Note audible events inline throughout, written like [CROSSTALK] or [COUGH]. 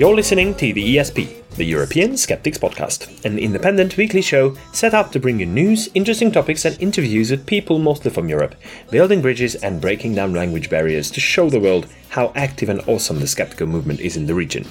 You're listening to the ESP, the European Skeptics Podcast, an independent weekly show set up to bring you news, interesting topics, and interviews with people mostly from Europe, building bridges and breaking down language barriers to show the world how active and awesome the skeptical movement is in the region.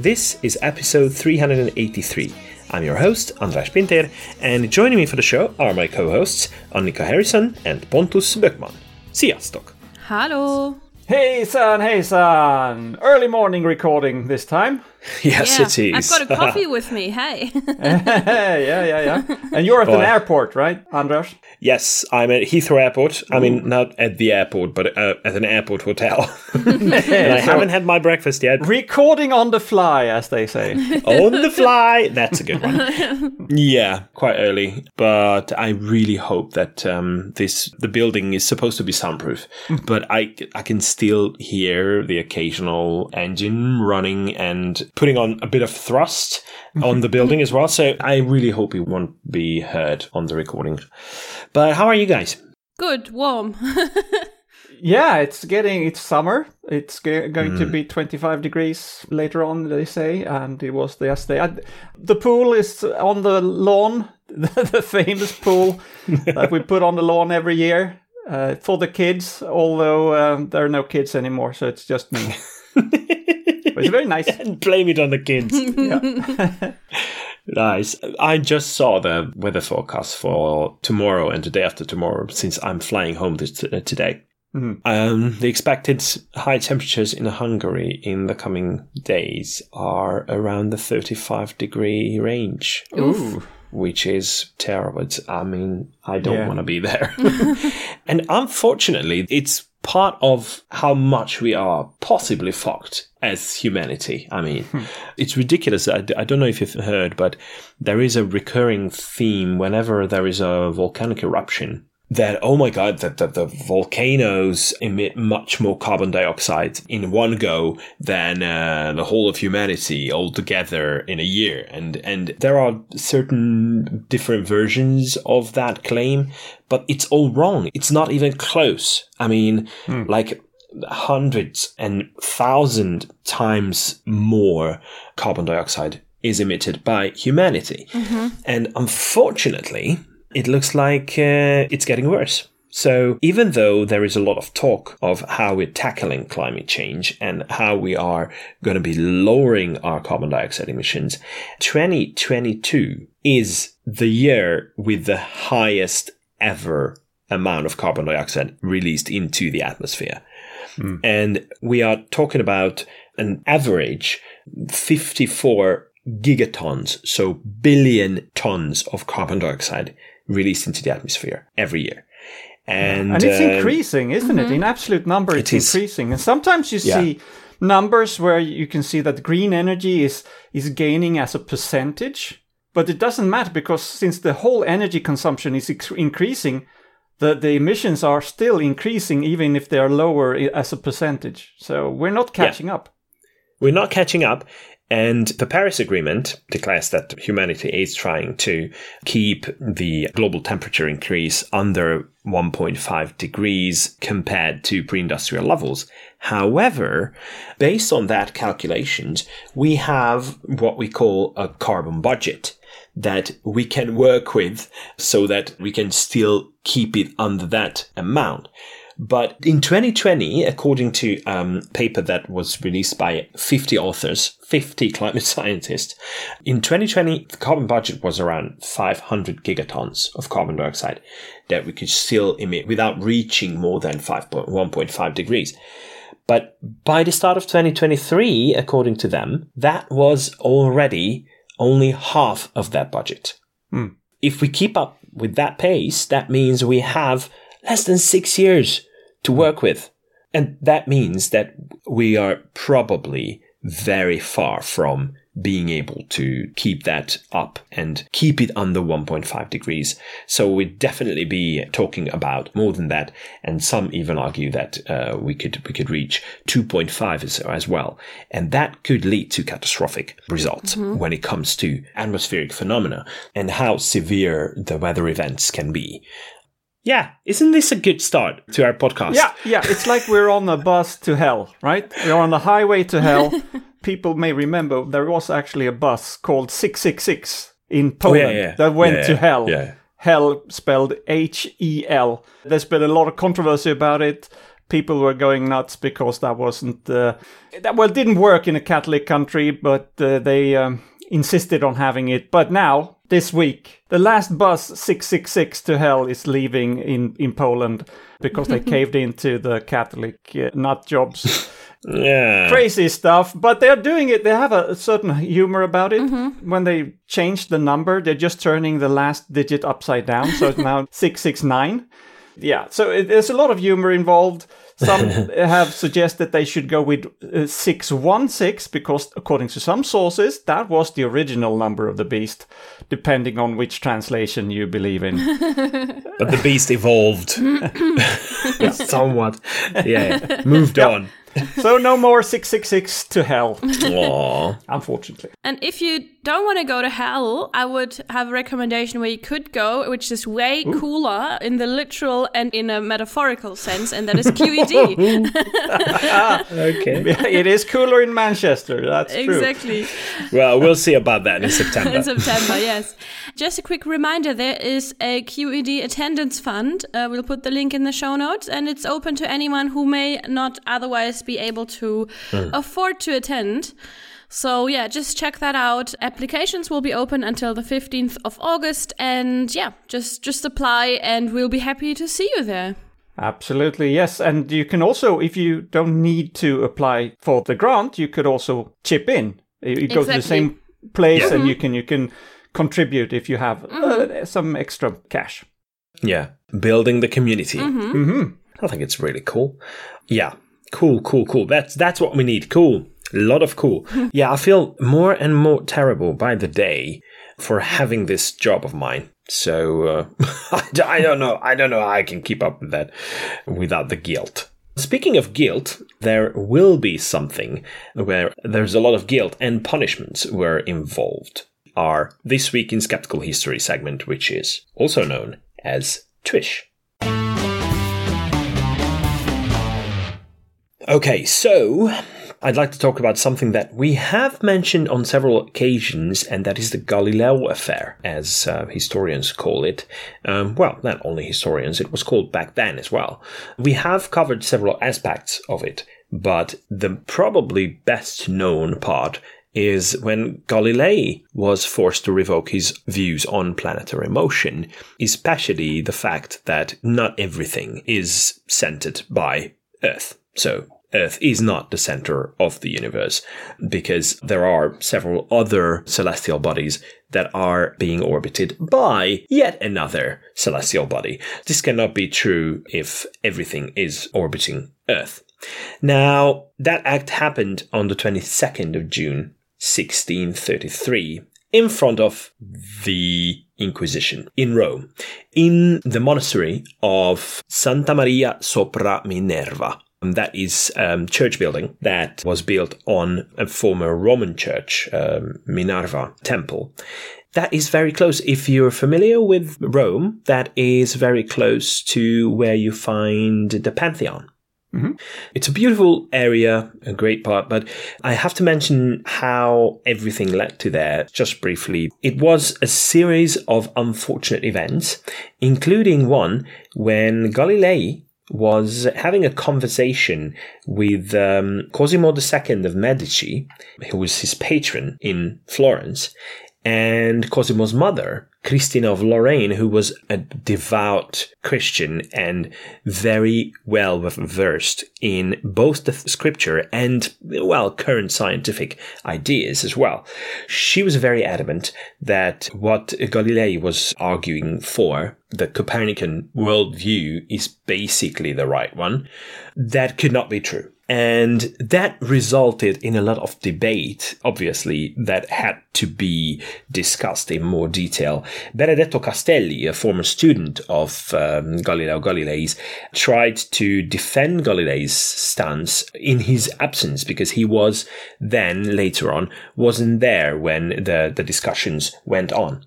This is episode 383. I'm your host, Andras Pinter, and joining me for the show are my co hosts, Annika Harrison and Pontus Böckman. Sziasztok! Hallå! Hejsan hejsan! Early morning recording this time. [LAUGHS] Yes, yeah, it is. I've got a [LAUGHS] coffee with me. Hey. hey, [LAUGHS] yeah, yeah, yeah. And you're at an airport, right, Andras? yes, I'm at Heathrow Airport. I mean, not at the airport, but uh, at an airport hotel. and I haven't had my breakfast yet. Recording on the fly, as they say. on the fly. That's a good one. yeah, quite early, but I really hope that um, this the building is supposed to be soundproof, but I I can still hear the occasional engine running and putting on a bit of thrust on the building as well. So I really hope it won't be heard on the recording. But how are you guys? Good, warm. [LAUGHS] yeah, it's getting it's summer. It's ge- going to be 25 degrees later on, they say, and it was yesterday. I, the pool is on the lawn, [LAUGHS] the famous pool that we put on the lawn every year. Uh, for the kids, although um, there are no kids anymore, so it's just me. [LAUGHS] but it's very nice. [LAUGHS] And blame it on the kids. [LAUGHS] [LAUGHS] Nice. I just saw the weather forecast for tomorrow and the day after tomorrow since I'm flying home this, uh, today. Mhm. Um, the expected high temperatures in Hungary in the coming days are around the 35 degree range, Ooh. Which is terrible. It's, I mean, I don't Yeah. want to be there. [LAUGHS] [LAUGHS] and unfortunately, it's part of how much we are possibly fucked as humanity. I mean, hmm. it's ridiculous. I, I don't know if you've heard, but there is a recurring theme whenever there is a volcanic eruption. That oh my god, that, that the volcanoes emit much more carbon dioxide in one go than uh, the whole of humanity altogether in a year, and and there are certain different versions of that claim, but it's all wrong. It's not even close. I mean, like hundreds and thousand times more carbon dioxide is emitted by humanity. And unfortunately, it looks like uh, it's getting worse. So, even though there is a lot of talk of how we're tackling climate change and how we are going to be lowering our carbon dioxide emissions, 2022 is the year with the highest ever amount of carbon dioxide released into the atmosphere. And we are talking about an average 54 gigatons, so billion tons of carbon dioxide released into the atmosphere every year. And, and it's um, increasing, isn't it? In absolute number, it's It is. increasing. And sometimes you Yeah. see numbers where you can see that green energy is is gaining as a percentage, but it doesn't matter because since the whole energy consumption is ex- increasing, the the emissions are still increasing even if they are lower as a percentage. So we're not catching up. We're not catching up. And the Paris Agreement declares that humanity is trying to keep the global temperature increase under 1.5 degrees compared to pre industrial levels. However, based on that calculations, we have what we call a carbon budget that we can work with so that we can still keep it under that amount. But in 2020, according to a um, paper that was released by 50 authors, 50 climate [LAUGHS] scientists, in 2020, the carbon budget was around 500 gigatons of carbon dioxide that we could still emit without reaching more than 5, 1.5 degrees. But by the start of 2023, according to them, that was already only half of that budget. If we keep up with that pace, that means we have less than six years to work with. And that means that we are probably very far from being able to keep that up and keep it under 1.5 degrees. So we'd definitely be talking about more than that. And some even argue that uh, we could we could reach 2.5 as, as well. And that could lead to catastrophic results when it comes to atmospheric phenomena and how severe the weather events can be. Yeah, isn't this a good start to our podcast? Yeah, yeah. It's like we're on a bus to hell, right? We're on the highway to hell. [LAUGHS] People may remember there was actually a bus called 666 in Poland Oh, yeah. that went Yeah, to hell. yeah. Hell spelled H E L. There's been a lot of controversy about it. People were going nuts because that wasn't uh, that well it didn't work in a Catholic country, but uh, they um, insisted on having it. But now this week, the last bus 666 to hell is leaving in in Poland because they [LAUGHS] caved into the Catholic uh, nut jobs. Yeah. Crazy stuff, but they're doing it. They have a certain humor about it. When they change the number, they're just turning the last digit upside down, so it's now [LAUGHS] 669. Yeah, so it, there's a lot of humor involved. Some [LAUGHS] have suggested they should go with uh, 616 because, according to some sources, that was the original number of the beast, depending on which translation you believe in. [LAUGHS] But the beast evolved [LAUGHS] somewhat. Yeah, moved on. so, no more 666 to hell, Aww. unfortunately. And if you don't want to go to hell, I would have a recommendation where you could go, which is way cooler in the literal and in a metaphorical sense, and that is [LAUGHS] QED. [LAUGHS] Okay. [LAUGHS] it is cooler in Manchester, that's true. exactly. Well, we'll see about that in September. in September, yes. Just a quick reminder there is a QED attendance fund. Uh, we'll put the link in the show notes, and it's open to anyone who may not otherwise be able to afford to attend. So, yeah, just check that out. Applications will be open until the 15th of August, and yeah, just, just apply, and we'll be happy to see you there. Absolutely, yes. And you can also, if you don't need to apply for the grant, you could also chip in. You you go to the same place and you can you can contribute if you have uh, some extra cash. Yeah, building the community. hmm I think it's really cool. Yeah, cool, cool, cool. That's that's what we need. Cool, a lot of cool. [LAUGHS] yeah, I feel more and more terrible by the day for having this job of mine. So uh, [LAUGHS] I, don't know. I don't know how I can keep up with that without the guilt. Speaking of guilt, there will be something where there's a lot of guilt and punishments were involved. Our This Week in Skeptical History segment, which is also known as Twish. Okay, so I'd like to talk about something that we have mentioned on several occasions, and that is the Galileo affair, as uh, historians call it. Um, well, not only historians, it was called back then as well. We have covered several aspects of it, but the probably best known part is when Galilei was forced to revoke his views on planetary motion, especially the fact that not everything is centered by Earth. So Earth is not the center of the universe because there are several other celestial bodies that are being orbited by yet another celestial body. This cannot be true if everything is orbiting Earth. Now, that act happened on the 22nd of June, 1633, in front of the Inquisition in Rome, in the monastery of Santa Maria sopra Minerva. That is um, church building that was built on a former Roman church, um, Minerva Temple. That is very close. If you're familiar with Rome, that is very close to where you find the Pantheon. It's a beautiful area, a great part, but I have to mention how everything led to there just briefly. It was a series of unfortunate events, including one when Galilei was having a conversation with um, Cosimo II of Medici, who was his patron in Florence, and Cosimo's mother, Christina of Lorraine, who was a devout Christian and very well versed in both the scripture and, well, current scientific ideas as well. She was very adamant that what Galilei was arguing for, the Copernican worldview, is basically the right one. That could not be true. And that resulted in a lot of debate, obviously, that had to be discussed in more detail. Benedetto Castelli, a former student of um, Galileo Galilei's, tried to defend Galilei's stance in his absence because he was then, later on, wasn't there when the, the discussions went on.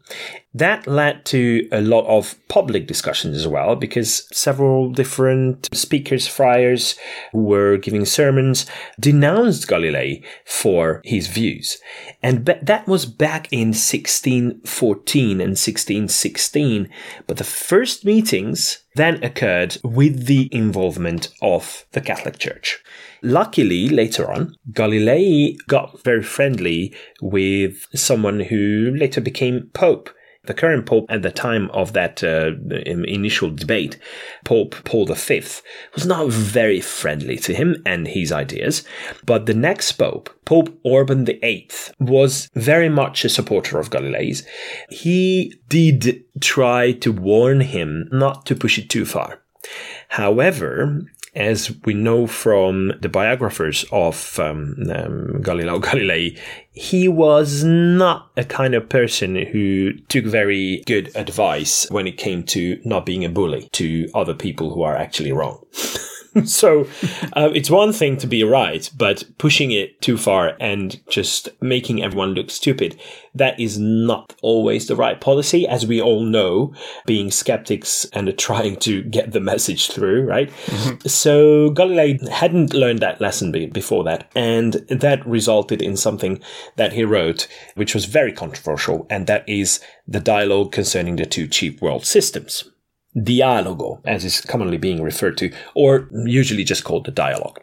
That led to a lot of public discussions as well, because several different speakers, friars who were giving sermons denounced Galilei for his views. And that was back in 1614 and 1616. But the first meetings then occurred with the involvement of the Catholic Church. Luckily, later on, Galilei got very friendly with someone who later became Pope the current pope at the time of that uh, initial debate, Pope Paul V, was not very friendly to him and his ideas. But the next pope, Pope Urban VIII, was very much a supporter of Galilei's. He did try to warn him not to push it too far. However, as we know from the biographers of um, um, Galileo [LAUGHS] Galilei, he was not a kind of person who took very good advice when it came to not being a bully to other people who are actually wrong. [LAUGHS] [LAUGHS] so uh, it's one thing to be right, but pushing it too far and just making everyone look stupid, that is not always the right policy, as we all know, being skeptics and [LAUGHS] trying to get the message through, right? Mm-hmm. So Galilei hadn't learned that lesson before that, and that resulted in something that he wrote, which was very controversial, and that is the dialogue concerning the two chief world systems dialogo, as is commonly being referred to, or usually just called the dialogue.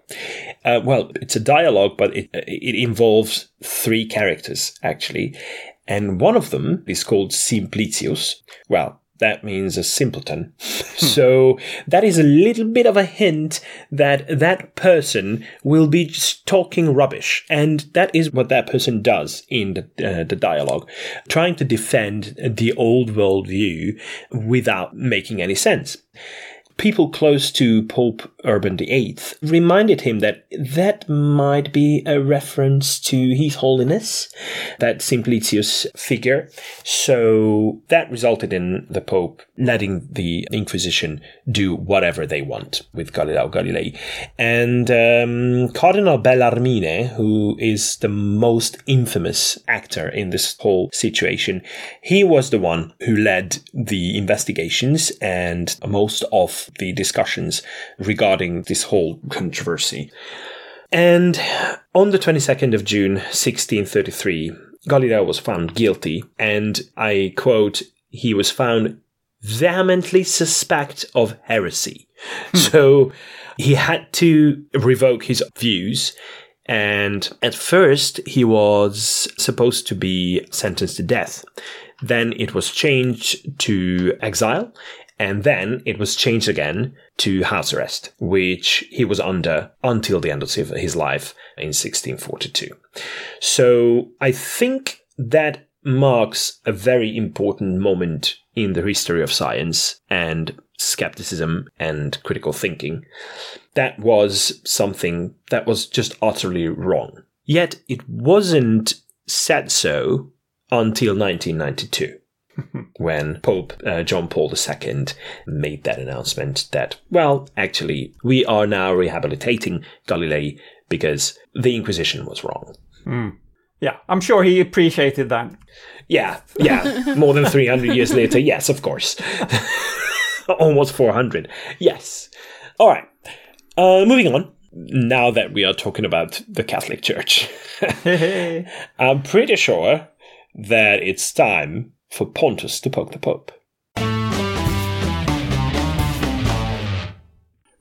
Uh, well, it's a dialogue, but it, it involves three characters, actually. And one of them is called Simplicius. Well, that means a simpleton. [LAUGHS] so that is a little bit of a hint that that person will be just talking rubbish. And that is what that person does in the, uh, the dialogue, trying to defend the old world view without making any sense people close to Pope Urban VIII reminded him that that might be a reference to His Holiness, that Simplicius figure. So that resulted in the Pope letting the Inquisition do whatever they want with Galileo Galilei. And um, Cardinal Bellarmine, who is the most infamous actor in this whole situation, he was the one who led the investigations and most of the discussions regarding this whole controversy. And on the 22nd of June, 1633, Galileo was found guilty, and I quote, he was found vehemently suspect of heresy. Hmm. So he had to revoke his views. And at first, he was supposed to be sentenced to death. Then it was changed to exile. And then it was changed again to house arrest, which he was under until the end of his life in 1642. So I think that marks a very important moment in the history of science and skepticism and critical thinking. That was something that was just utterly wrong. Yet it wasn't said so until 1992. [LAUGHS] when Pope uh, John Paul II made that announcement that, well, actually, we are now rehabilitating Galilei because the Inquisition was wrong. Mm. Yeah, I'm sure he appreciated that. Yeah, yeah. [LAUGHS] More than 300 years later, yes, of course. [LAUGHS] Almost 400. Yes. All right. Uh, moving on. Now that we are talking about the Catholic Church, I'm pretty sure that it's time for Pontus to poke the Pope.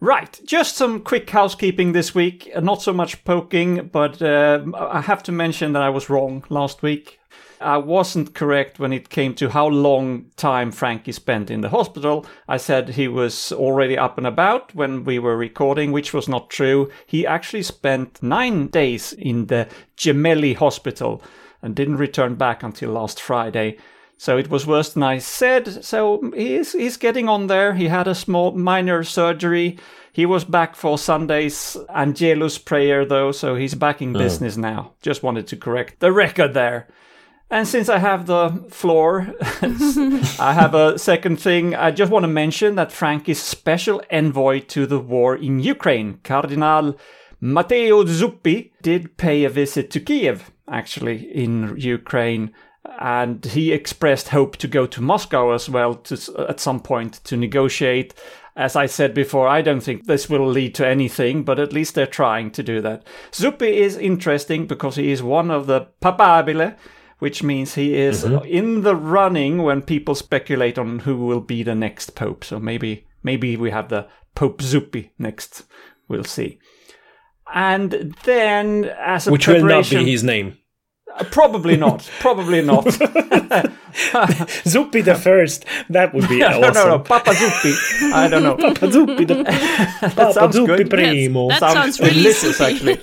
Right, just some quick housekeeping this week. Uh, not so much poking, but uh, I have to mention that I was wrong last week. I wasn't correct when it came to how long time Frankie spent in the hospital. I said he was already up and about when we were recording, which was not true. He actually spent nine days in the Gemelli hospital and didn't return back until last Friday. So it was worse than I said. So he's he's getting on there. He had a small minor surgery. He was back for Sunday's Angelus prayer though, so he's back in oh. business now. Just wanted to correct the record there. And since I have the floor, [LAUGHS] I have a second thing. I just want to mention that Frankie's special envoy to the war in Ukraine, Cardinal Matteo Zuppi, did pay a visit to Kiev, actually, in Ukraine and he expressed hope to go to Moscow as well to, at some point to negotiate. As I said before, I don't think this will lead to anything, but at least they're trying to do that. Zuppi is interesting because he is one of the papabile, which means he is mm-hmm. in the running when people speculate on who will be the next pope. So maybe maybe we have the Pope Zuppi next. We'll see. And then, as a which will not be his name. Probably not. Probably not. [LAUGHS] Zuppi the first. That would be [LAUGHS] awesome. no, no, no. Papa Zuppi. I don't know. Papa Zuppi. The... [LAUGHS] that Papa sounds Zuppi good. Primo. Yes, that sounds, sounds delicious, actually.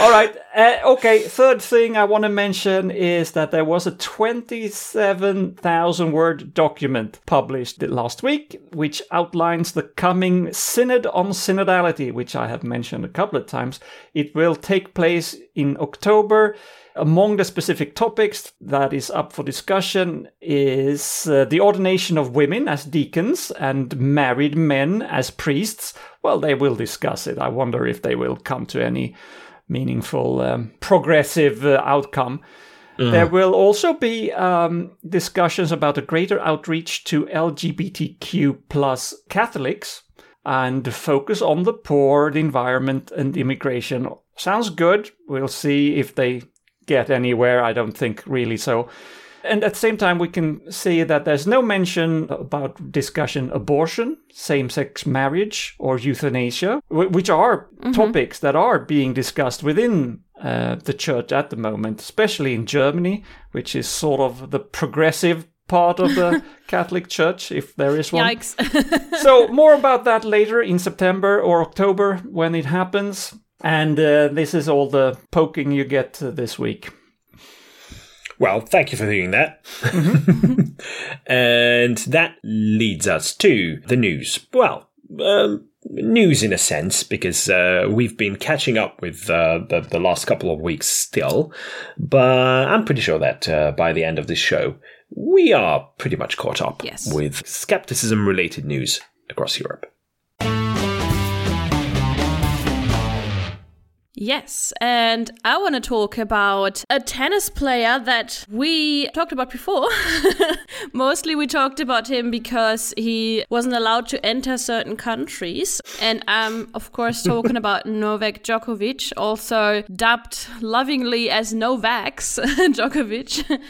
All right. Uh, okay. Third thing I want to mention is that there was a 27,000 word document published last week, which outlines the coming Synod on Synodality, which I have mentioned a couple of times. It will take place in October. Among the specific topics that is up for discussion is uh, the ordination of women as deacons and married men as priests. Well, they will discuss it. I wonder if they will come to any meaningful, um, progressive uh, outcome. Mm. There will also be um, discussions about a greater outreach to LGBTQ plus Catholics and focus on the poor, the environment, and immigration. Sounds good. We'll see if they get anywhere. I don't think really so. And at the same time, we can see that there's no mention about discussion abortion, same sex marriage, or euthanasia, which are mm-hmm. topics that are being discussed within uh, the church at the moment, especially in Germany, which is sort of the progressive part of the [LAUGHS] Catholic Church, if there is one. Yikes. [LAUGHS] so, more about that later in September or October when it happens. And uh, this is all the poking you get uh, this week. Well, thank you for doing that. Mm-hmm. [LAUGHS] and that leads us to the news. Well, um, news in a sense, because uh, we've been catching up with uh, the, the last couple of weeks still. But I'm pretty sure that uh, by the end of this show, we are pretty much caught up yes. with skepticism related news across Europe. Yes, and I want to talk about a tennis player that we talked about before. [LAUGHS] Mostly we talked about him because he wasn't allowed to enter certain countries. And I'm, of course, talking [LAUGHS] about Novak Djokovic, also dubbed lovingly as Novaxx [LAUGHS] Djokovic.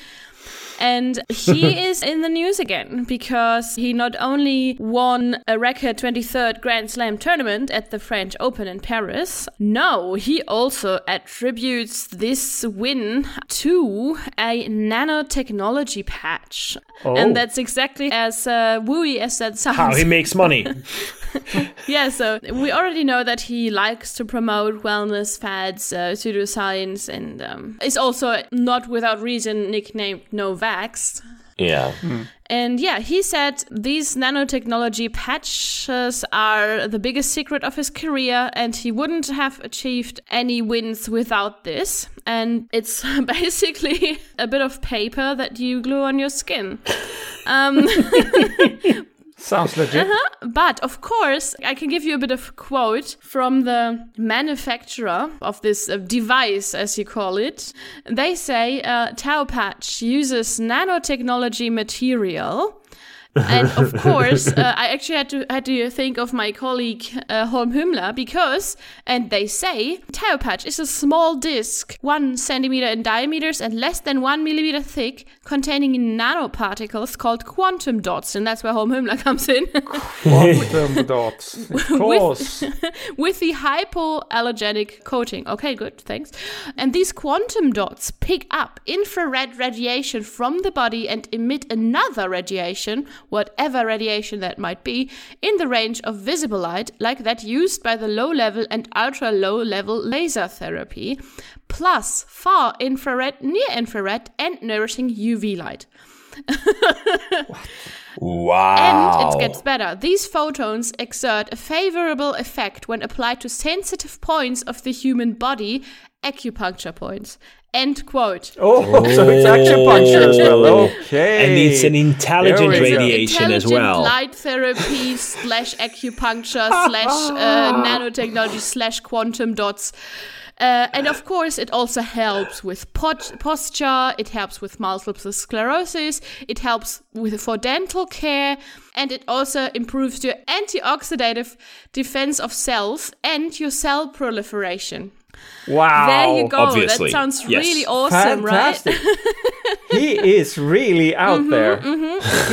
And he [LAUGHS] is in the news again because he not only won a record 23rd Grand Slam tournament at the French Open in Paris, no, he also attributes this win to a nanotechnology patch. Oh. And that's exactly as uh, wooey as that sounds. How he makes money. [LAUGHS] [LAUGHS] yeah, so we already know that he likes to promote wellness fads, uh, pseudoscience, and um, is also not without reason nicknamed Novax. Yeah. Mm. And yeah, he said these nanotechnology patches are the biggest secret of his career, and he wouldn't have achieved any wins without this. And it's [LAUGHS] basically a bit of paper that you glue on your skin. Um, [LAUGHS] Sounds legit. Uh-huh. But of course, I can give you a bit of quote from the manufacturer of this uh, device, as you call it. They say uh, Taopatch uses nanotechnology material and of [LAUGHS] course, uh, I actually had to had to think of my colleague uh, Holm Hümmler because, and they say, Taopatch is a small disc, one centimeter in diameters and less than one millimeter thick, containing nanoparticles called quantum dots, and that's where Holm Hümmler [LAUGHS] comes in. quantum [LAUGHS] dots, of course. with, with the hypoallergenic coating. Okay, good, thanks. And these quantum dots pick up infrared radiation from the body and emit another radiation whatever radiation that might be, in the range of visible light, like that used by the low level and ultra low level laser therapy, plus far infrared, near infrared, and nourishing UV light. Wow. And it gets better. These photons exert a favorable effect when applied to sensitive points of the human body, acupuncture points. End quote. Oh, oh, [LAUGHS] so it's acupuncture as well. Okay. And it's an intelligent radiation as well. Light therapy [LAUGHS] slash acupuncture slash uh, [LAUGHS] nanotechnology slash quantum dots. Uh, and of course, it also helps with pot- posture. It helps with multiple sclerosis. It helps with for dental care, and it also improves your antioxidative defense of cells and your cell proliferation. Wow. There you go. obviously. That sounds Yes. really awesome, Fantastic. [LAUGHS] he is really out Mm-hmm, there.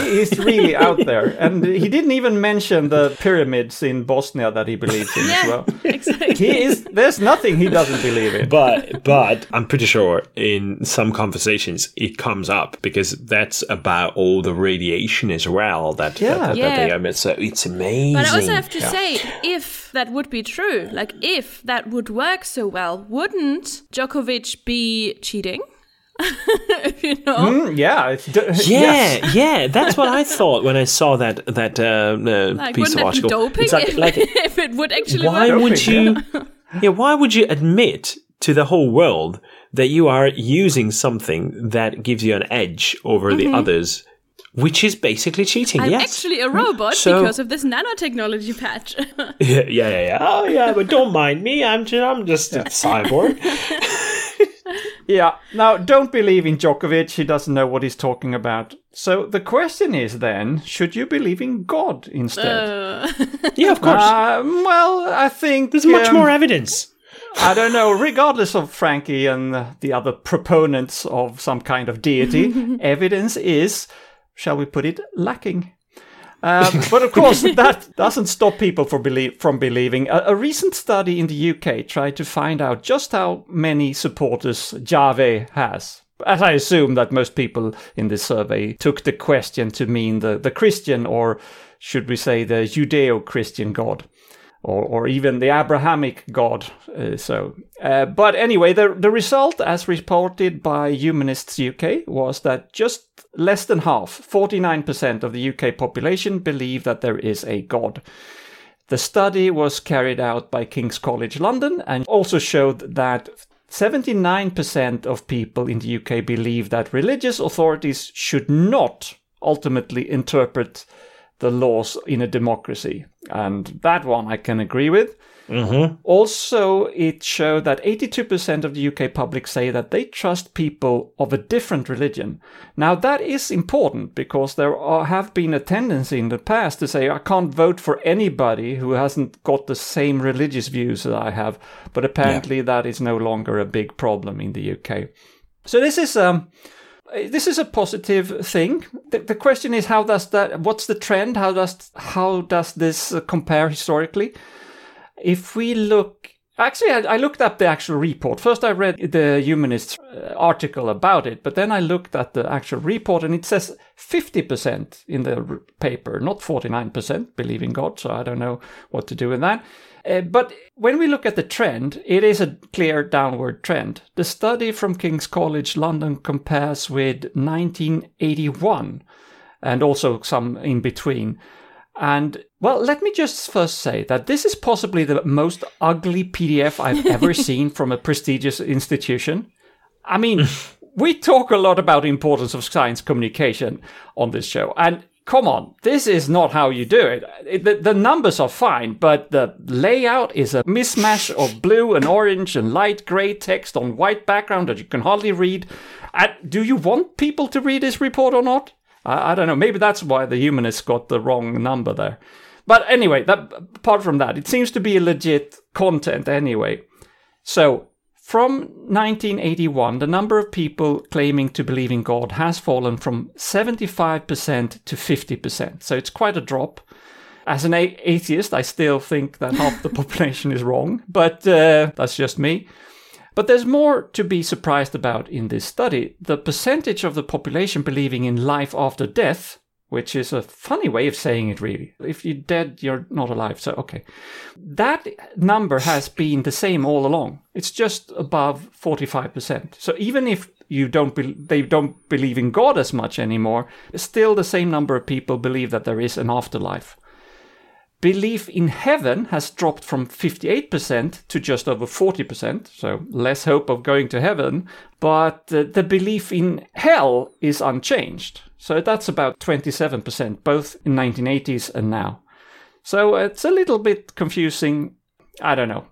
He is really out there. [LAUGHS] And he didn't even mention the pyramids in Bosnia that he believes in as well. exactly. He is there's nothing he doesn't believe in. but but I'm pretty sure in some conversations it comes up because that's about all the radiation as well that Yeah. that, that Yeah. they emit. So it's amazing. But I also have to say, if that would be true, like if that would work so well, wouldn't Djokovic be cheating? [LAUGHS] you know? Mm, yeah, d- [LAUGHS] yeah, yes. yeah, that's what I thought when I saw that that uh, uh, Like, piece wouldn't of be article. doping It's like, if, like [LAUGHS] if it would actually why work? would Doping, you? yeah, why would you admit to the whole world that you are using something that gives you an edge over the others, which is basically cheating? Mm-hmm. I'm yes. actually a robot So- because of this nanotechnology patch. yeah, yeah, yeah, yeah. Oh, yeah, but don't mind me. I'm just, I'm just a cyborg. Yeah. Now, don't believe in Djokovic. He doesn't know what he's talking about. So the question is then, should you believe in God instead? Uh, yeah, of course. Um, well, I think There's much um, more evidence. I don't know. Regardless of Frankie and uh, the other proponents of some kind of deity, [LAUGHS] evidence is, shall we put it, lacking. Um, [LAUGHS] but of course, that doesn't stop people from, belie- from believing. A, a recent study in the UK tried to find out just how many supporters Yahweh has. As I assume that most people in this survey took the question to mean the, the Christian, or should we say the Judeo Christian God or, or even the Abrahamic God. Uh, so, uh, but anyway, the the result, as reported by Humanists UK, was that just less than half, forty nine percent of the UK population believe that there is a God. The study was carried out by King's College London and also showed that 79% of people in the UK believe that religious authorities should not ultimately interpret the laws in a democracy. And that one I can agree with. Also, it showed that 82% of the UK public say that they trust people of a different religion. Now, that is important because there are, have been a tendency in the past to say, I can't vote for anybody who hasn't got the same religious views that I have. But apparently, that is no longer a big problem in the UK. So, this is. Um, this is a positive thing. The, the question is, how does that? What's the trend? How does how does this compare historically? If we look, actually, I, I looked up the actual report. First, I read the Humanist uh, article about it, but then I looked at the actual report, and it says fifty percent in the paper, not forty nine percent believe in God. So I don't know what to do with that. Uh, but when we look at the trend, it is a clear downward trend. The study from King's College London compares with 1981 and also some in between. And well, let me just first say that this is possibly the most ugly PDF I've [LAUGHS] ever seen from a prestigious institution. I mean, [LAUGHS] we talk a lot about the importance of science communication on this show, and come on, this is not how you do it. It- the, the numbers are fine, but the layout is a mismatch of blue and orange and light gray text on white background that you can hardly read. And do you want people to read this report or not? I, I don't know. Maybe that's why the humanists got the wrong number there. But anyway, that, apart from that, it seems to be a legit content anyway. So, from 1981, the number of people claiming to believe in God has fallen from 75% to 50%. So, it's quite a drop. As an atheist, I still think that half the [LAUGHS] population is wrong, but uh, that's just me. But there's more to be surprised about in this study. The percentage of the population believing in life after death, which is a funny way of saying it, really. If you're dead, you're not alive. So, okay. That number has been the same all along. It's just above 45%. So, even if you don't be- they don't believe in God as much anymore, still the same number of people believe that there is an afterlife. Belief in heaven has dropped from 58% to just over 40%, so less hope of going to heaven, but uh, the belief in hell is unchanged. So that's about 27%, both in 1980s and now. So it's a little bit confusing. I don't know.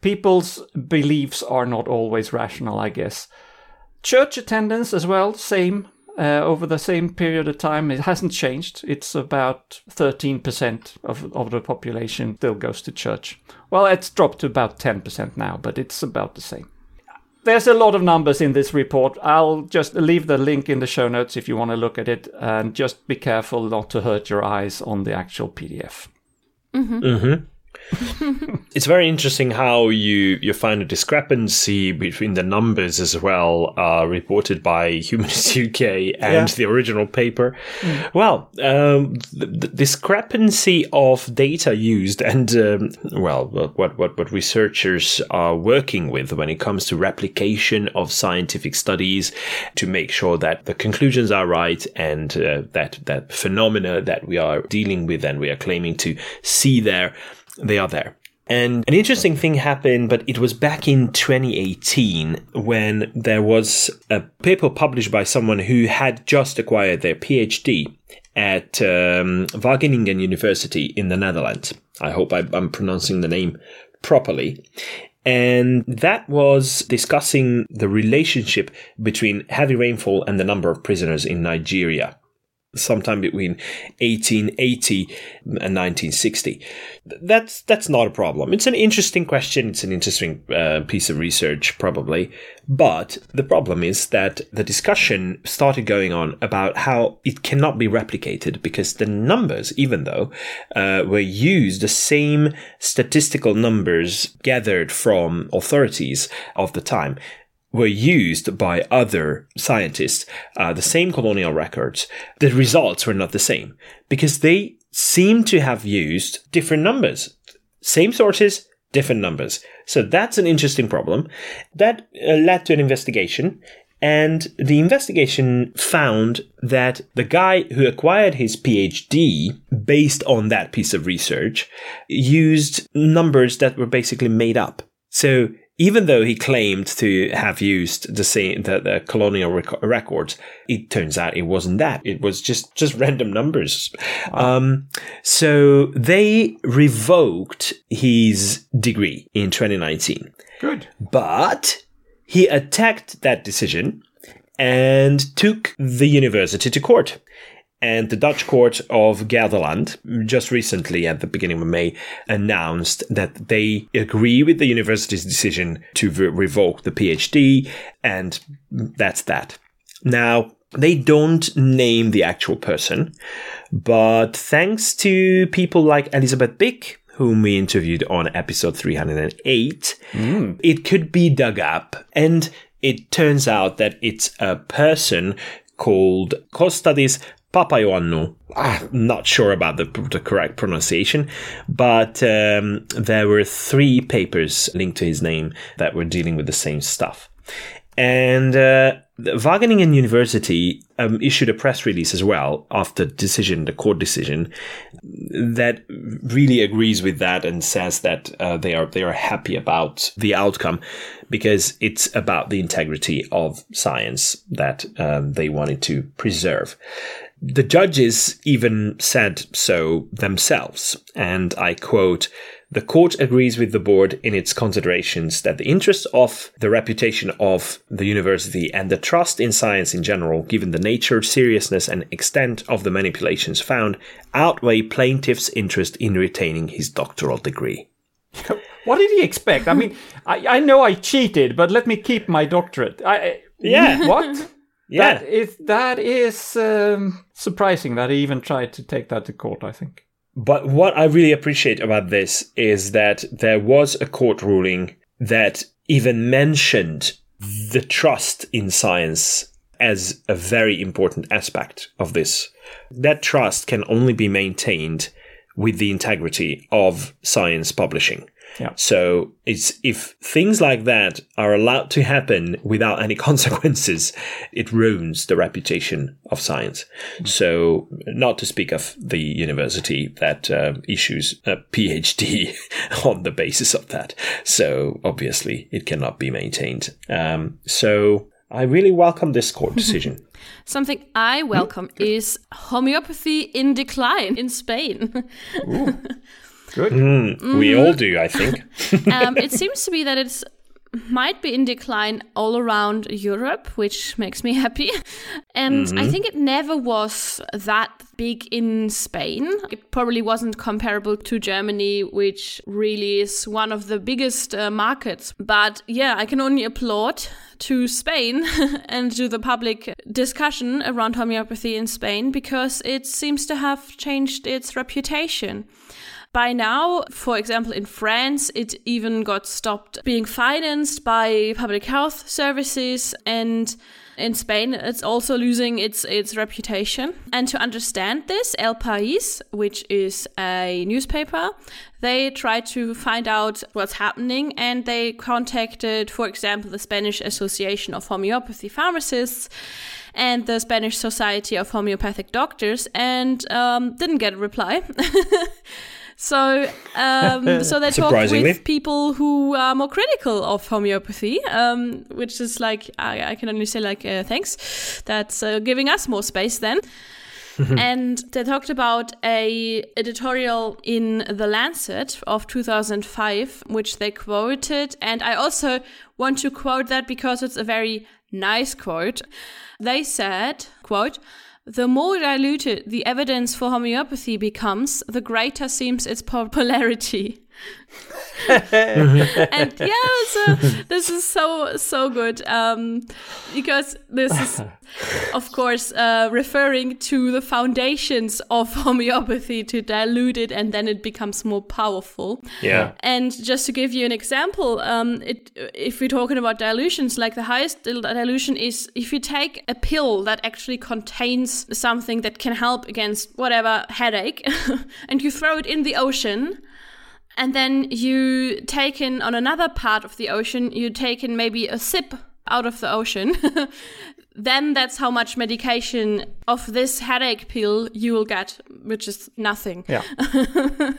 people's beliefs are not always rational, I guess. Church attendance as well, same. Uh, over the same period of time, it hasn't changed. It's about 13% of, of the population still goes to church. Well, it's dropped to about 10% now, but it's about the same. There's a lot of numbers in this report. I'll just leave the link in the show notes if you want to look at it, and just be careful not to hurt your eyes on the actual PDF. Mm-hmm. Mm-hmm. [LAUGHS] it's very interesting how you you find a discrepancy between the numbers as well uh, reported by Humanist [LAUGHS] UK and yeah. the original paper. Mm. Well, um, the, the, discrepancy of data used and um, well, what, what what researchers are working with when it comes to replication of scientific studies to make sure that the conclusions are right and uh, that that phenomena that we are dealing with and we are claiming to see there they are there. And an interesting thing happened, but it was back in 2018 when there was a paper published by someone who had just acquired their PhD at um, Wageningen University in the Netherlands. I hope I, I'm pronouncing the name properly. And that was discussing the relationship between heavy rainfall and the number of prisoners in Nigeria sometime between 1880 and 1960. That's that's not a problem. It's an interesting question. It's an interesting uh, piece of research, probably. But the problem is that the discussion started going on about how it cannot be replicated because the numbers, even though uh, were used, the same statistical numbers gathered from authorities of the time were used by other scientists, uh, the same colonial records, the results were not the same because they seem to have used different numbers. Same sources, different numbers. So that's an interesting problem. That uh, led to an investigation. And the investigation found that the guy who acquired his PhD based on that piece of research used numbers that were basically made up. So even though he claimed to have used the same the, the colonial rec- records, it turns out it wasn't that. It was just just random numbers. Wow. Um, so they revoked his degree in 2019. Good, but he attacked that decision and took the university to court. And the Dutch court of Gelderland just recently, at the beginning of May, announced that they agree with the university's decision to re- revoke the PhD, and that's that. Now, they don't name the actual person, but thanks to people like Elisabeth Bik, whom we interviewed on episode 308, mm. it could be dug up. And it turns out that it's a person called Kostadis Papaioannou. I'm not sure about the, the correct pronunciation, but um, there were three papers linked to his name that were dealing with the same stuff. And uh, Wageningen University um, issued a press release as well after the decision, the court decision, that really agrees with that and says that uh, they are they are happy about the outcome because it's about the integrity of science that um, they wanted to preserve. The judges even said so themselves, and I quote, the court agrees with the board in its considerations that the interests of the reputation of the university and the trust in science in general, given the nature, seriousness, and extent of the manipulations found, outweigh plaintiff's interest in retaining his doctoral degree. [LAUGHS] What did he expect? I mean, I, I know I cheated, but let me keep my doctorate. I, yeah. What? [LAUGHS] Yeah. That is that is um, surprising that he even tried to take that to court. I think. But what I really appreciate about this is that there was a court ruling that even mentioned the trust in science as a very important aspect of this. That trust can only be maintained with the integrity of science publishing. Yeah. So it's if things like that are allowed to happen without any [LAUGHS] consequences, it ruins the reputation of science. Mm-hmm. So not to speak of the university that uh, issues a PhD [LAUGHS] on the basis of that. So obviously it cannot be maintained. Um, so I really welcome this court decision. Something I welcome is homeopathy in decline in Spain. [LAUGHS] Good. Mm, We all do, I think. [LAUGHS] um, it [LAUGHS] seems to be that it's might be in decline all around Europe, which makes me [LAUGHS] happy. And I think it never was that big in Spain. It probably wasn't comparable to Germany, which really is one of the biggest uh, markets. But yeah, I can only applaud to Spain and to the public discussion around homeopathy in Spain because it seems to have changed its reputation. By now, for example, in France, it even got stopped being financed by public health services and in Spain, it's also losing its its reputation. And to understand this, El País, which is a newspaper, they tried to find out what's happening, and they contacted, for example, the Spanish Association of Homeopathy Pharmacists and the Spanish Society of Homeopathic Doctors, and um, didn't get a reply. [LAUGHS] So, um, [LAUGHS] so they talk with people who are more critical of homeopathy, um, which is like I, I can only say like uh, thanks. That's uh, giving us more space then. [LAUGHS] and they talked about a editorial in the Lancet of 2005, which they quoted, and I also want to quote that because it's a very nice quote. They said, "quote." The more diluted the evidence for homeopathy becomes, the greater seems its popularity. [LAUGHS] and yeah, so this is so so good um, because this is, of course, uh, referring to the foundations of [LAUGHS] homeopathy to dilute it, and then it becomes more powerful. Yeah. And just to give you an example, um, it, if we're talking about dilutions, like the highest dilution is if you take a pill that actually contains something that can help against whatever headache, [LAUGHS] and you throw it in the ocean, and then you take in on another part of the ocean, you take in maybe a sip out of the ocean. [LAUGHS] then that's how much medication of this headache pill you will get, which is nothing. Yeah. [LAUGHS]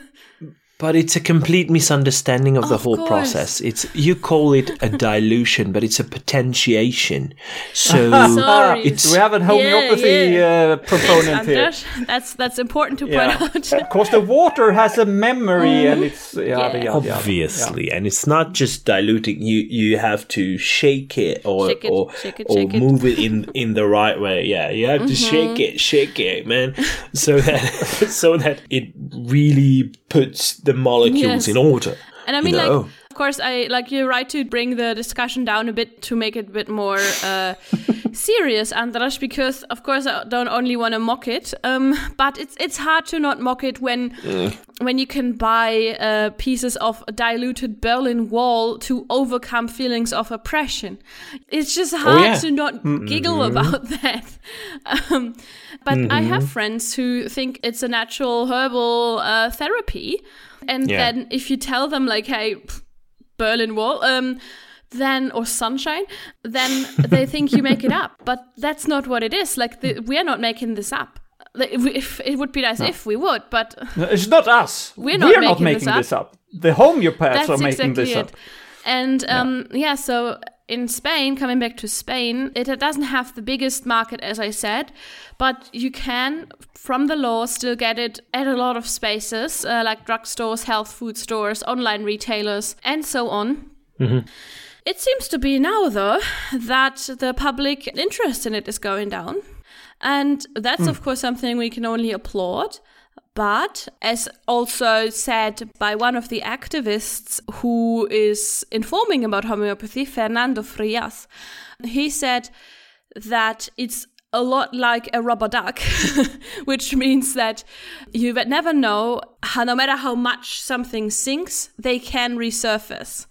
But it's a complete misunderstanding of the Of whole course. process. It's you call it a dilution, but it's a potentiation. So [LAUGHS] Sorry. it's We have a homeopathy yeah. Uh, proponent here. That's that's important to point Yeah. out. Because the water has a memory and it's Yeah. obviously, and it's not just diluting. You you have to shake it or Shake it, or, shake it, or shake it. move it in in the right way. Yeah, you have to shake it, shake it, man, so that [LAUGHS] so that it really puts the molecules Yes. in order. And I mean, you like, of course, I like you're right to bring the discussion down a bit to make it a bit more uh, [LAUGHS] serious, Andras, because of course I don't only want to mock it, um, but it's it's hard to not mock it when when you can buy uh, pieces of diluted Berlin Wall to overcome feelings of oppression. It's just hard yeah. to not giggle about [LAUGHS] that. Um, but I have friends who think it's a natural herbal uh, therapy, and Yeah. then if you tell them like, "Hey, pff, Berlin Wall," um, then or sunshine, then they [LAUGHS] think you make it up. But that's not what it is. Like the, we are not making this up. Like, if, if it would be nice if we would, but No, It's not us. [LAUGHS] We're not not making making this this up. The homeopaths that's are making exactly this it. up. And um, yeah. so in Spain, coming back to Spain, it doesn't have the biggest market, as I said, but you can, from the law, still get it at a lot of spaces, uh, like drugstores, health food stores, online retailers, and so on. It seems to be now, though, that the public interest in it is going down. And that's, of course, something we can only applaud. But as also said by one of the activists who is informing about homeopathy, Fernando Frias, he said that it's a lot like a rubber duck, [LAUGHS] which means that you would never know how, no matter how much something sinks, they can resurface.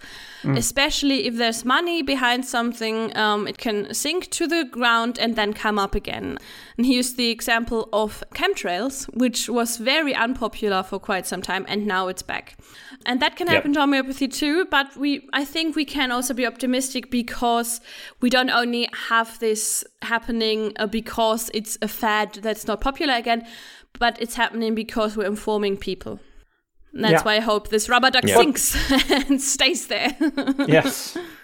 Especially if there's money behind something, um, it can sink to the ground and then come up again. And he used the example of chemtrails, which was very unpopular for quite some time, and now it's back. And that can Yep. happen to homeopathy too, but we I think we can also be optimistic because we don't only have this happening uh, because it's a fad that's not popular again, but it's happening because we're informing people. And that's Yeah. why I hope this rubber duck Yeah. sinks [LAUGHS] and stays there. yes. [LAUGHS]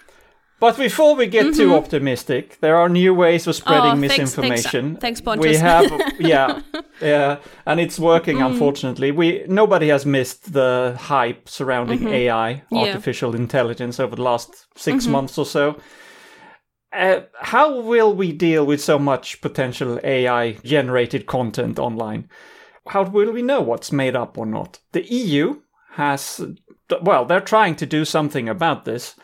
But before we get too optimistic, there are new ways of spreading Mm-hmm. Oh, thanks- misinformation. thanks- thanks, We have, [LAUGHS] yeah, yeah, and it's working. Mm. Unfortunately, we nobody has missed the hype surrounding AI, Mm-hmm. Yeah. Mm-hmm. artificial intelligence, over the last 6 months or so. Uh, how will we deal with so much potential AI generated content online? How will we know what's made up or not? The EU has, well, they're trying to do something about this.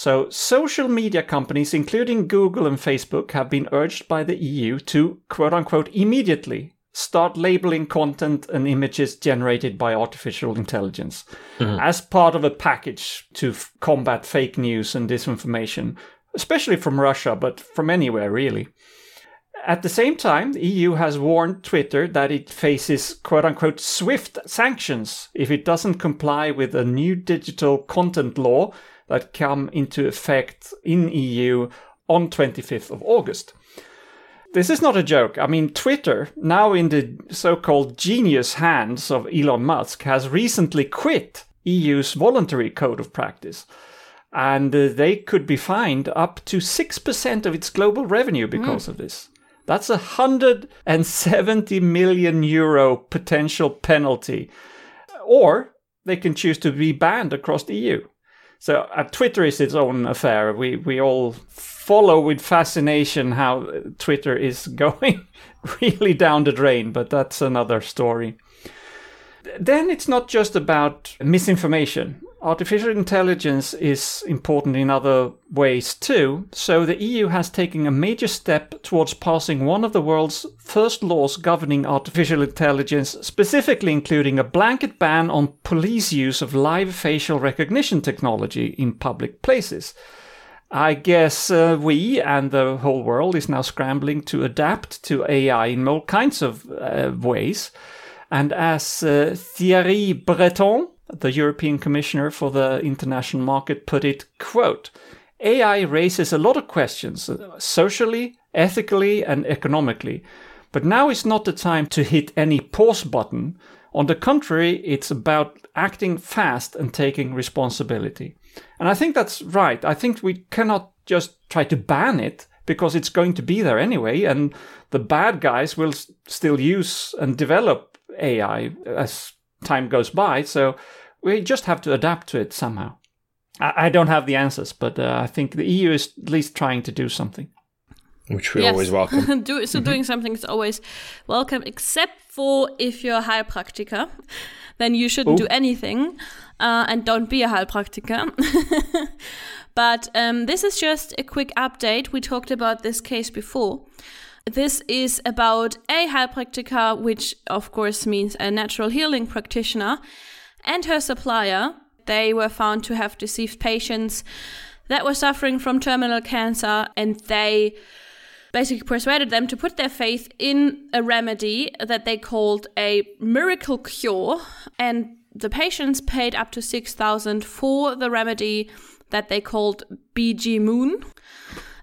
So, social media companies, including Google and Facebook, have been urged by the EU to quote unquote immediately start labeling content and images generated by artificial intelligence mm-hmm. as part of a package to f- combat fake news and disinformation, especially from Russia, but from anywhere really. At the same time, the EU has warned Twitter that it faces quote unquote swift sanctions if it doesn't comply with a new digital content law that come into effect in EU on 25th of August. This is not a joke. I mean, Twitter, now in the so called genius hands of Elon Musk, has recently quit EU's voluntary code of practice. And uh, they could be fined up to 6% of its global revenue because of this. That's a 170 million euro potential penalty. Or they can choose to be banned across the EU. So uh, Twitter is its own affair. We we all follow with fascination how uh, Twitter is [LAUGHS] going really down the drain, but that's another story. Then it's not just about misinformation. Artificial intelligence is important in other ways too. So the EU has taken a major step towards passing one of the world's first laws governing artificial intelligence, specifically including a blanket ban on police use of live facial recognition technology in public places. I guess uh, we and the whole world is now scrambling to adapt to AI in all kinds of uh, ways. And as uh, Thierry Breton, the European Commissioner for the International Market, put it, quote, AI raises a lot of questions, uh, socially, ethically, and economically. But now is not the time to hit any pause button. On the contrary, it's about acting fast and taking responsibility. And I think that's right. I think we cannot just try to ban it because it's going to be there anyway, and the bad guys will still use and develop AI as time goes by. So we just have to adapt to it somehow. I, I don't have the answers, but uh, I think the EU is at least trying to do something. which we Yes. always welcome. [LAUGHS] Do, so doing something is always welcome, except for if you're a Heilpraktiker, then you shouldn't do anything uh, and don't be a Heilpraktiker. [LAUGHS] but um, this is just a quick update. We talked about this case before. This is about a Heilpraktiker, which of course means a natural healing practitioner, and her supplier. They were found to have deceived patients that were suffering from terminal cancer, and they basically persuaded them to put their faith in a remedy that they called a miracle cure and the patients paid up to 6000 for the remedy that they called BG Moon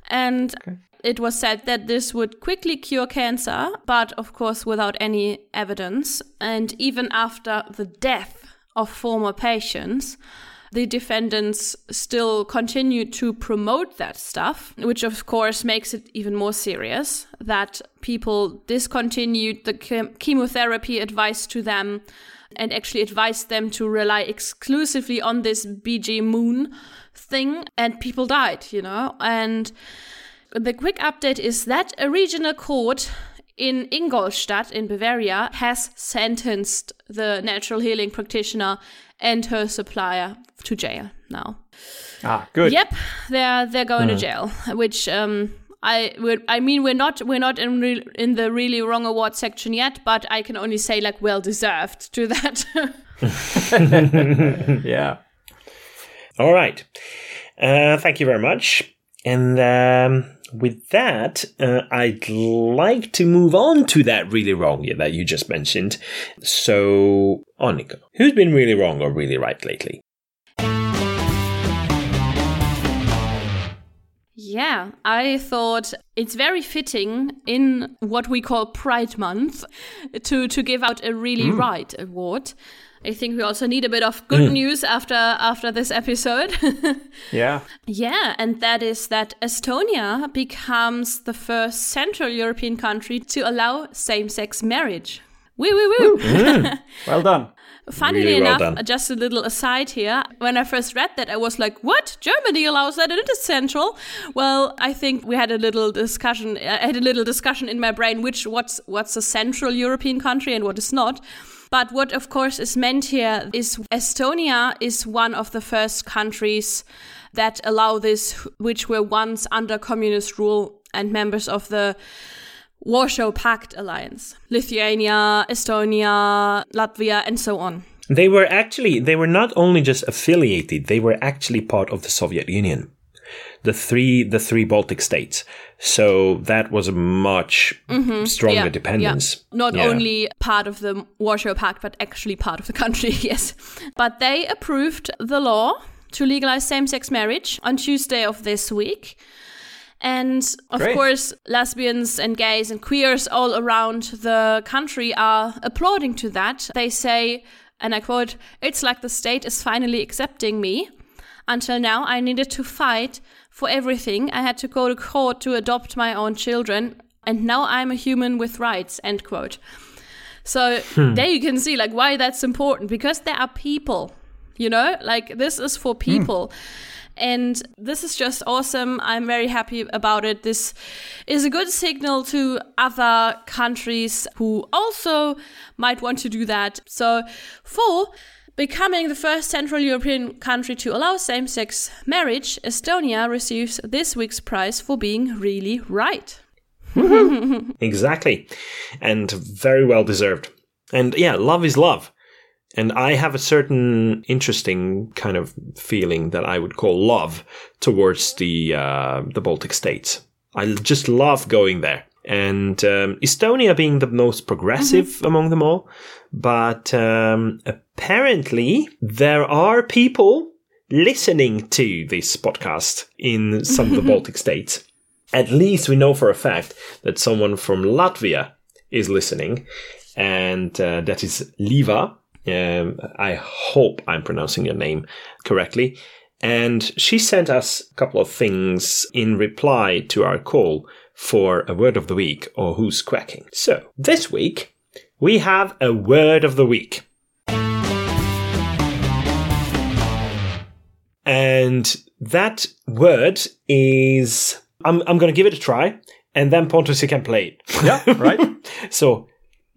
and it was said that this would quickly cure cancer but of course without any evidence and even after the death of former patients the defendants still continue to promote that stuff, which of course makes it even more serious that people discontinued the chem- chemotherapy advice to them and actually advised them to rely exclusively on this BG Moon thing, and people died, you know. And the quick update is that a regional court in Ingolstadt in Bavaria has sentenced the natural healing practitioner and her supplier to jail now. Ah, good. Yep, they're they're going to jail, which um I would I mean we're not we're not in re- in the really wrong award section yet, but I can only say like well deserved to that. [LAUGHS] Yeah. All right. Uh, thank you very much. And um, with that, uh, I'd like to move on to that really wrong yeah, that you just mentioned. So, Annika, who's been really wrong or really right lately? Yeah, I thought it's very fitting in what we call Pride Month to to give out a really right award. I think we also need a bit of good mm. news after after this episode. [LAUGHS] Yeah. yeah, and that is that Estonia becomes the first Central European country to allow same-sex marriage. Woo woo woo! Mm. [LAUGHS] Well done. Funnily Really well enough, done. just a little aside here, when I first read that, I was like, what? Germany allows that and it is central? Well, I think we had a little discussion, I had a little discussion in my brain, which, what's, what's a central European country and what is not. But what, of course, is meant here is Estonia is one of the first countries that allow this, which were once under communist rule and members of the Warsaw Pact alliance. Lithuania, Estonia, Latvia, and so on. They were actually they were not only just affiliated, they were actually part of the Soviet Union. The three the three Baltic states. So that was a much mm-hmm. stronger dependence. Not Yeah. only part of the Warsaw Pact, but actually part of the country, [LAUGHS] yes. But they approved the law to legalize same sex marriage on Tuesday of this week. And of Great. course, lesbians and gays and queers all around the country are applauding to that. They say, and I quote, it's like the state is finally accepting me. Until now, I needed to fight for everything. I had to go to court to adopt my own children. And now I'm a human with rights, end quote. So hmm. there you can see like why that's important because there are people, you know, like this is for hmm. people. And this is just awesome. I'm very happy about it. This is a good signal to other countries who also might want to do that. So, for becoming the first Central European country to allow same sex marriage, Estonia receives this week's prize for being really right. [LAUGHS] Exactly. And very well deserved. And yeah, love is love. And I have a certain interesting kind of feeling that I would call love towards the uh, the Baltic states. I just love going there. And um, Estonia being the most progressive among them all. But um, apparently, there are people listening to this podcast in some of the [LAUGHS] Baltic states. At least we know for a fact that someone from Latvia is listening, and uh, that is Liva. Um, I hope I'm pronouncing your name correctly. And she sent us a couple of things in reply to our call for a word of the week or who's quacking. So this week we have a word of the week. And that word is I'm I'm gonna give it a try, and then Pontus you can play it. Yeah, [LAUGHS] right. so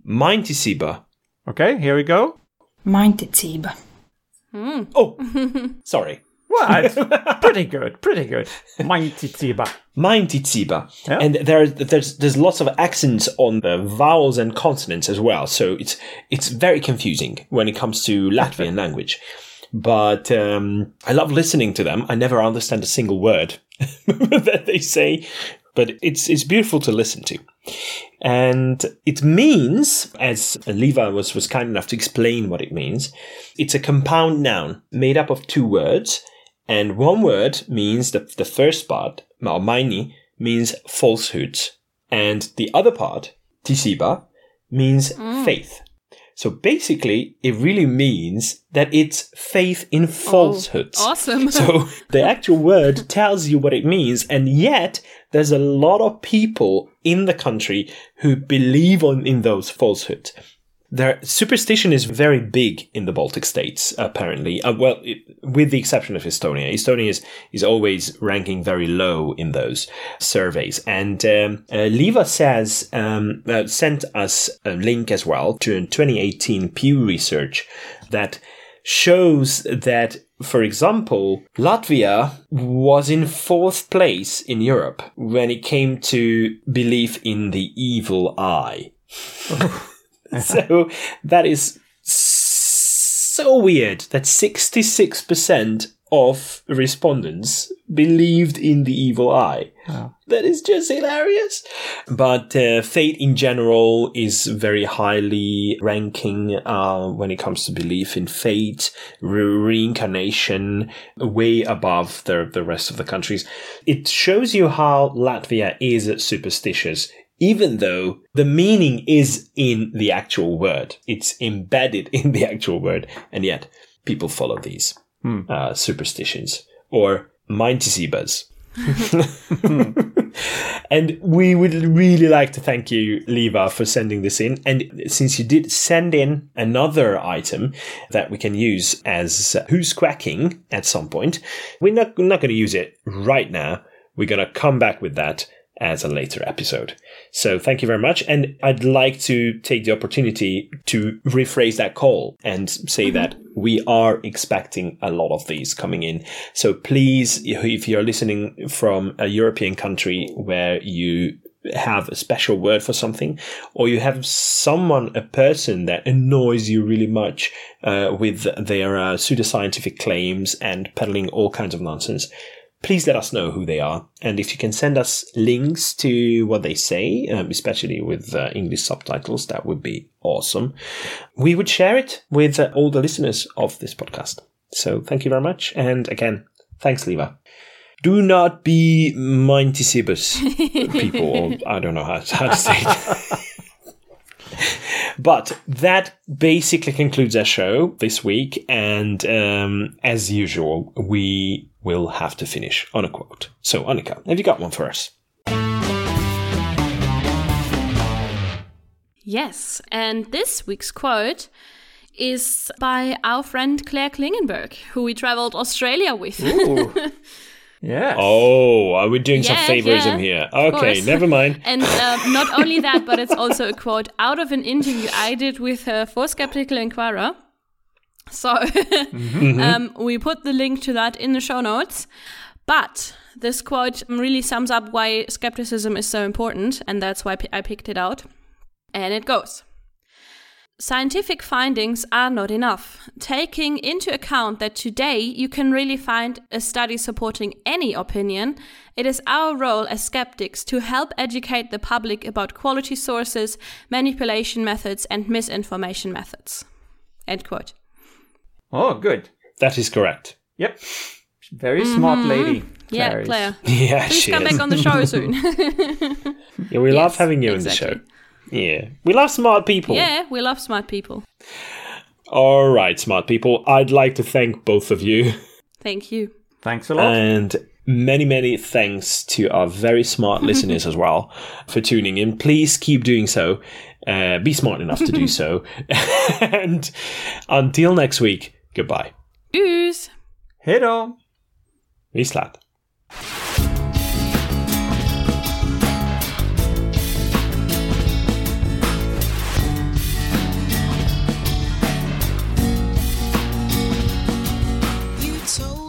Mintisiba. Okay, here we go. Mindtitsiba. Hmm. Oh [LAUGHS] sorry. [LAUGHS] It's pretty good, pretty good. Maintitiba. Mintisiba. Yeah. And there there's there's lots of accents on the vowels and consonants as well. So it's it's very confusing when it comes to Latvian [LAUGHS] language. But um, I love listening to them. I never understand a single word [LAUGHS] that they say, but it's it's beautiful to listen to. And it means, as Liva was, was kind enough to explain what it means, it's a compound noun made up of two words. And one word means the, the first part, or maini, means falsehoods. And the other part, tisiba, means mm. faith. So basically, it really means that it's faith in oh, falsehoods. Awesome. So [LAUGHS] the actual word tells you what it means, and yet there's a lot of people in the country who believe on in those falsehoods. Their superstition is very big in the Baltic states, apparently. Uh, well, it, with the exception of Estonia, Estonia is, is always ranking very low in those surveys. And um, uh, Liva says um, uh, sent us a link as well to a 2018 Pew research that shows that, for example, Latvia was in fourth place in Europe when it came to belief in the evil eye. [LAUGHS] [LAUGHS] so that is so weird that 66% of respondents believed in the evil eye. Oh. That is just hilarious. But uh, fate in general is very highly ranking uh, when it comes to belief in fate, re- reincarnation, way above the, the rest of the countries. It shows you how Latvia is superstitious. Even though the meaning is in the actual word, it's embedded [LAUGHS] in the actual word, and yet people follow these hmm. uh, superstitions or Mindtisibas. Hmm. [LAUGHS] and we would really like to thank you, Leva, for sending this in. And since you did send in another item that we can use as uh, who's quacking at some point, we're not, we're not going to use it right now. We're going to come back with that as a later episode. So thank you very much. And I'd like to take the opportunity to rephrase that call and say that we are expecting a lot of these coming in. So please, if you're listening from a European country where you have a special word for something, or you have someone, a person that annoys you really much uh, with their uh, pseudoscientific claims and peddling all kinds of nonsense, please let us know who they are. And if you can send us links to what they say, um, especially with uh, English subtitles, that would be awesome. We would share it with uh, all the listeners of this podcast. So thank you very much. And again, thanks, Leva. Do not be Mindtisibus [LAUGHS] people, I don't know how, how to say it. [LAUGHS] [LAUGHS] But that basically concludes our show this week. And um, as usual, we will have to finish on a quote. So, Annika, have you got one for us? Yes, and this week's quote is by our friend Claire Klingenberg, who we traveled Australia with. [LAUGHS] Ooh. yes. Oh, are we doing some Yeah, favorism yeah, here? Okay, never mind. [LAUGHS] And um, not only that, but it's also a quote out of an interview I did with her for Skeptical Inquirer. So [LAUGHS] um, we put the link to that in the show notes. But this quote really sums up why skepticism is so important, and that's why I picked it out. And it goes. Scientific findings are not enough. Taking into account that today you can really find a study supporting any opinion, it is our role as skeptics to help educate the public about quality sources, manipulation methods, and misinformation methods. End quote. Oh, good. That is correct. Yep. Very smart lady. Mm-hmm. Yeah, Claire is. [LAUGHS] Yeah, Please she come is. back on the show soon. [LAUGHS] Yeah, we love having you in the show. Yeah, we love smart people. yeah, we love smart people. All right, smart people. I'd like to thank both of you. Thank you. Thanks a lot. And many, many thanks to our very smart [LAUGHS] listeners as well for tuning in. Please keep doing so. Uh, be smart enough to do [LAUGHS] so. [LAUGHS] and until next week, goodbye. Tschüss. Hej då! Vi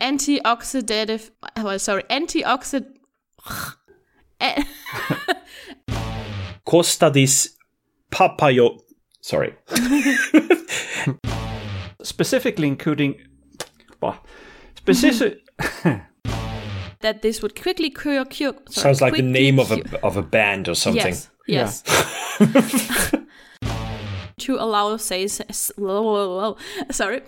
Antioxidative. Oh, sorry. Antioxid. [LAUGHS] Costa dis papayo. Sorry. [LAUGHS] Specifically including. Bah. Specific. [LAUGHS] that this would quickly cure. cure sorry, Sounds like the name of a of a band or something. Yes. Yes. to allow say sorry